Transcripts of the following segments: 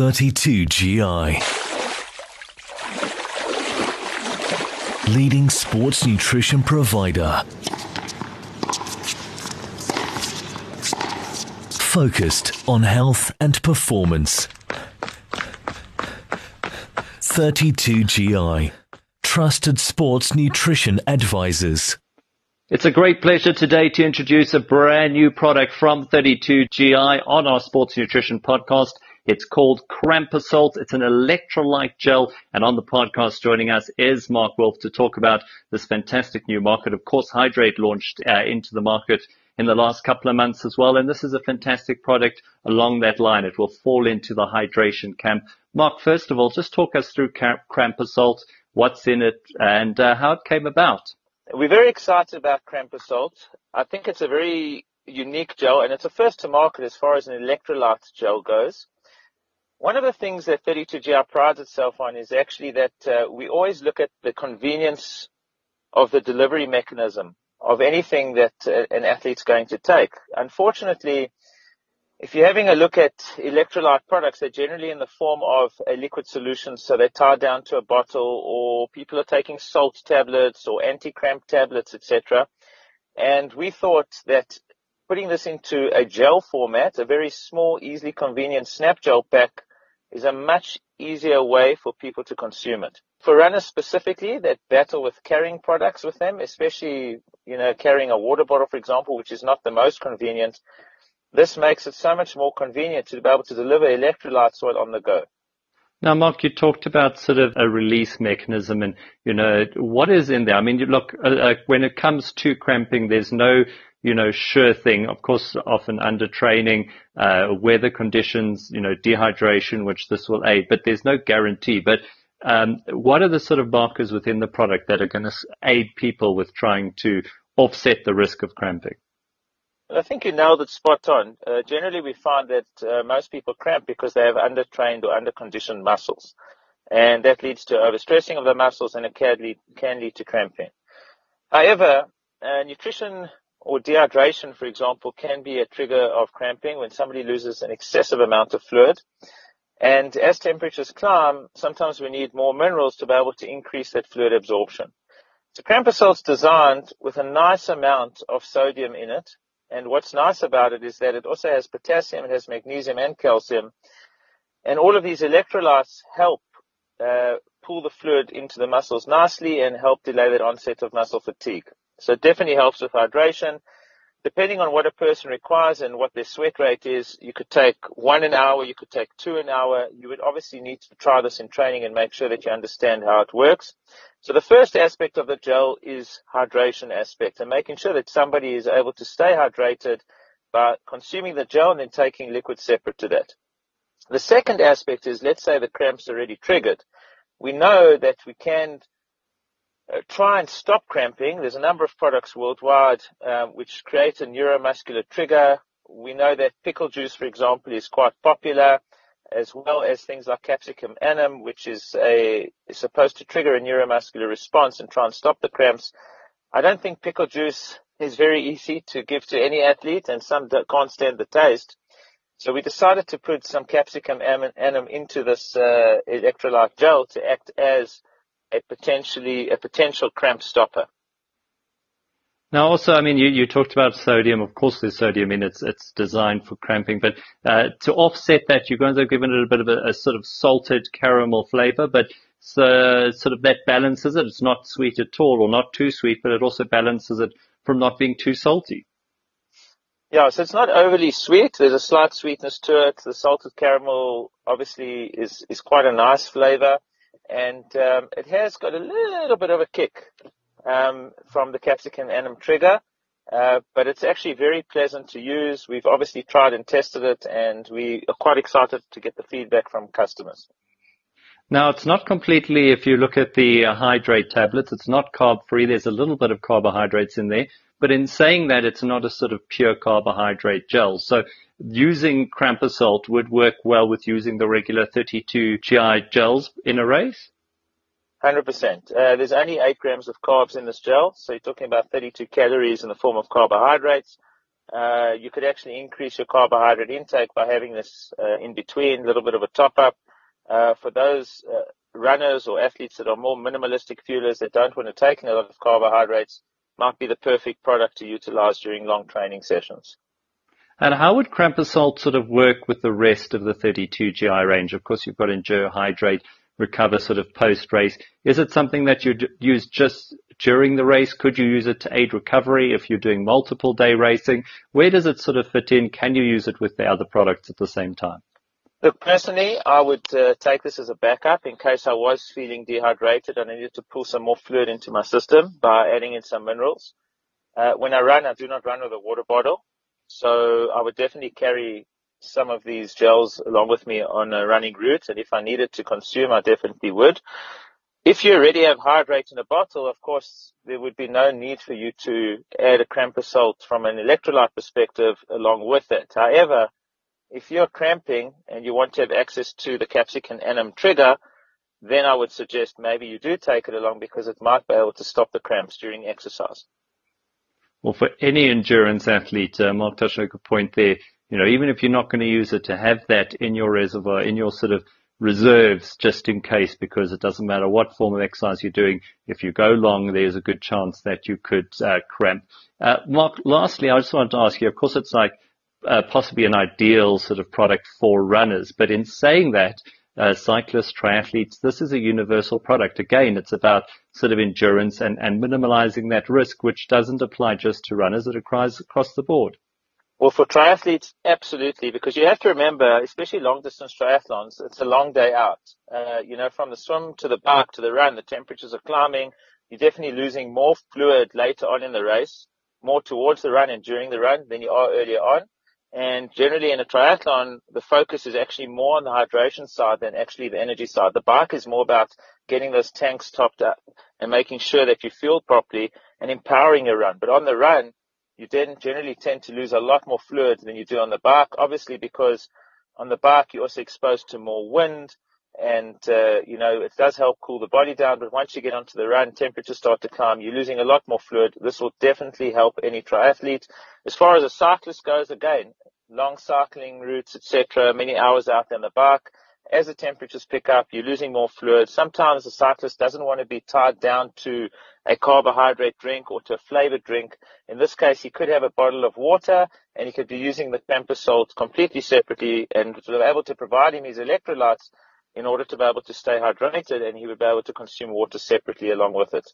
32GI. Leading sports nutrition provider. Focused on health and performance. 32GI. Trusted sports nutrition advisors. It's a great pleasure today to introduce a brand new product from 32GI on our sports nutrition podcast. It's called Cramp Assalt. It's an electrolyte gel. And on the podcast joining us is Mark Wolf to talk about this fantastic new market. Of course, Hydrate launched uh, into the market in the last couple of months as well. And this is a fantastic product along that line. It will fall into the hydration camp. Mark, first of all, just talk us through Cramp Assalt, what's in it and uh, how it came about. We're very excited about Cramp Assalt. I think it's a very unique gel and it's a first to market as far as an electrolyte gel goes. One of the things that 32GI prides itself on is actually that uh, we always look at the convenience of the delivery mechanism of anything that uh, an athlete's going to take. Unfortunately, if you're having a look at electrolyte products, they're generally in the form of a liquid solution, so they're tied down to a bottle, or people are taking salt tablets or anti-cramp tablets, etc. And we thought that putting this into a gel format, a very small, easily convenient snap gel pack, is a much easier way for people to consume it. For runners specifically that battle with carrying products with them, especially, you know, carrying a water bottle, for example, which is not the most convenient, this makes it so much more convenient to be able to deliver electrolytes while on the go. Now, Mark, you talked about sort of a release mechanism and, you know, what is in there? I mean, look, uh, uh, when it comes to cramping, there's no, you know, sure thing. Of course, often under training, uh, weather conditions, you know, dehydration, which this will aid, but there's no guarantee. But um, what are the sort of markers within the product that are going to aid people with trying to offset the risk of cramping? I think you nailed it spot on. Uh, generally, we find that uh, most people cramp because they have undertrained or underconditioned muscles. And that leads to overstressing of the muscles and it can lead, can lead to cramping. However, uh, nutrition or dehydration, for example, can be a trigger of cramping when somebody loses an excessive amount of fluid. And as temperatures climb, sometimes we need more minerals to be able to increase that fluid absorption. So Cramp Assalt's designed with a nice amount of sodium in it and what's nice about it is that it also has potassium, it has magnesium and calcium. And all of these electrolytes help uh, pull the fluid into the muscles nicely and help delay that onset of muscle fatigue. So it definitely helps with hydration depending on what a person requires and what their sweat rate is, you could take one an hour, you could take two an hour. You would obviously need to try this in training and make sure that you understand how it works. So the first aspect of the gel is hydration aspect and making sure that somebody is able to stay hydrated by consuming the gel and then taking liquid separate to that. The second aspect is let's say the cramps already triggered. We know that we can try and stop cramping. There's a number of products worldwide um, which create a neuromuscular trigger. We know that pickle juice, for example, is quite popular, as well as things like capsicum annuum, which is a is supposed to trigger a neuromuscular response and try and stop the cramps. I don't think pickle juice is very easy to give to any athlete, and some can't stand the taste. So we decided to put some capsicum annuum into this uh, electrolyte gel to act as a potentially a potential cramp stopper. Now, also, I mean, you, you talked about sodium. Of course, there's sodium in it. It's, it's designed for cramping, but uh, to offset that, you're going to give it a bit of a, a sort of salted caramel flavor, but so, sort of that balances it. It's not sweet at all, or not too sweet, but it also balances it from not being too salty. Yeah, so it's not overly sweet. There's a slight sweetness to it. The salted caramel obviously is is quite a nice flavor and um, it has got a little bit of a kick um, from the capsicum annuum trigger, uh, but it's actually very pleasant to use. We've obviously tried and tested it, and we are quite excited to get the feedback from customers. Now, it's not completely, if you look at the uh, hydrate tablets, it's not carb free. There's a little bit of carbohydrates in there. But in saying that, it's not a sort of pure carbohydrate gel. So using Cramp Assalt would work well with using the regular 32 GI gels in a race? 100%. Uh, there's only 8 grams of carbs in this gel, so you're talking about 32 calories in the form of carbohydrates. uh, you could actually increase your carbohydrate intake by having this uh, in between, a little bit of a top up. Uh, for those uh, runners or athletes that are more minimalistic fuelers that don't want to take in a lot of carbohydrates, might be the perfect product to utilize during long training sessions. And how would Cramp Assalt sort of work with the rest of the 32 GI range? Of course, you've got Endure, Hydrate, Recover sort of post race. Is it something that you'd use just during the race? Could you use it to aid recovery if you're doing multiple day racing? Where does it sort of fit in? Can you use it with the other products at the same time? Look, personally, I would uh, take this as a backup in case I was feeling dehydrated and I needed to pull some more fluid into my system by adding in some minerals. Uh, when I run, I do not run with a water bottle. So I would definitely carry some of these gels along with me on a running route. And if I needed to consume, I definitely would. If you already have hydrate in a bottle, of course, there would be no need for you to add a Cramp Assalt from an electrolyte perspective along with it. However, if you're cramping and you want to have access to the capsaicin anhydride trigger, then I would suggest maybe you do take it along because it might be able to stop the cramps during exercise. Well, for any endurance athlete, uh, Mark touched on a good point there. You know, even if you're not going to use it, to have that in your reservoir, in your sort of reserves, just in case, because it doesn't matter what form of exercise you're doing. If you go long, there's a good chance that you could uh, cramp. Uh, Mark, lastly, I just wanted to ask you. Of course, it's like uh, possibly an ideal sort of product for runners. But in saying that, uh, cyclists, triathletes, this is a universal product. Again, it's about sort of endurance and, and minimalizing that risk, which doesn't apply just to runners. It applies across the board. Well, for triathletes, absolutely, because you have to remember, especially long distance triathlons, it's a long day out. Uh, you know, from the swim to the bike to the run, the temperatures are climbing. You're definitely losing more fluid later on in the race, more towards the run and during the run than you are earlier on. And generally in a triathlon, the focus is actually more on the hydration side than actually the energy side. The bike is more about getting those tanks topped up and making sure that you fuel properly and empowering your run. But on the run, you then generally tend to lose a lot more fluid than you do on the bike, obviously because on the bike you're also exposed to more wind, and uh, you know it does help cool the body down. But once you get onto the run, temperatures start to climb. You're losing a lot more fluid. This will definitely help any triathlete. As far as a cyclist goes, again, long cycling routes, etc., many hours out there on the bike. As the temperatures pick up, you're losing more fluid. Sometimes the cyclist doesn't want to be tied down to a carbohydrate drink or to a flavored drink. In this case, he could have a bottle of water and he could be using the Cramp Assalt completely separately and be able to provide him his electrolytes in order to be able to stay hydrated and he would be able to consume water separately along with it.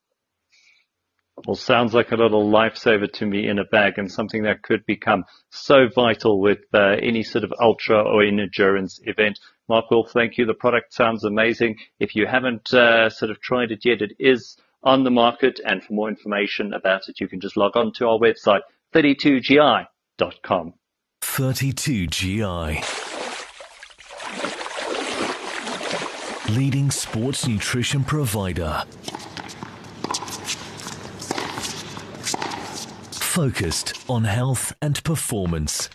Well, sounds like a little lifesaver to me in a bag and something that could become so vital with uh, any sort of ultra or endurance event. Mark Wolf, thank you. The product sounds amazing. If you haven't uh, sort of tried it yet, it is on the market. And for more information about it, you can just log on to our website, 32gi.com. 32GI. Leading sports nutrition provider. Focused on health and performance.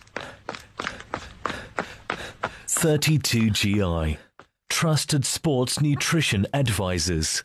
32GI. Trusted sports nutrition advisors.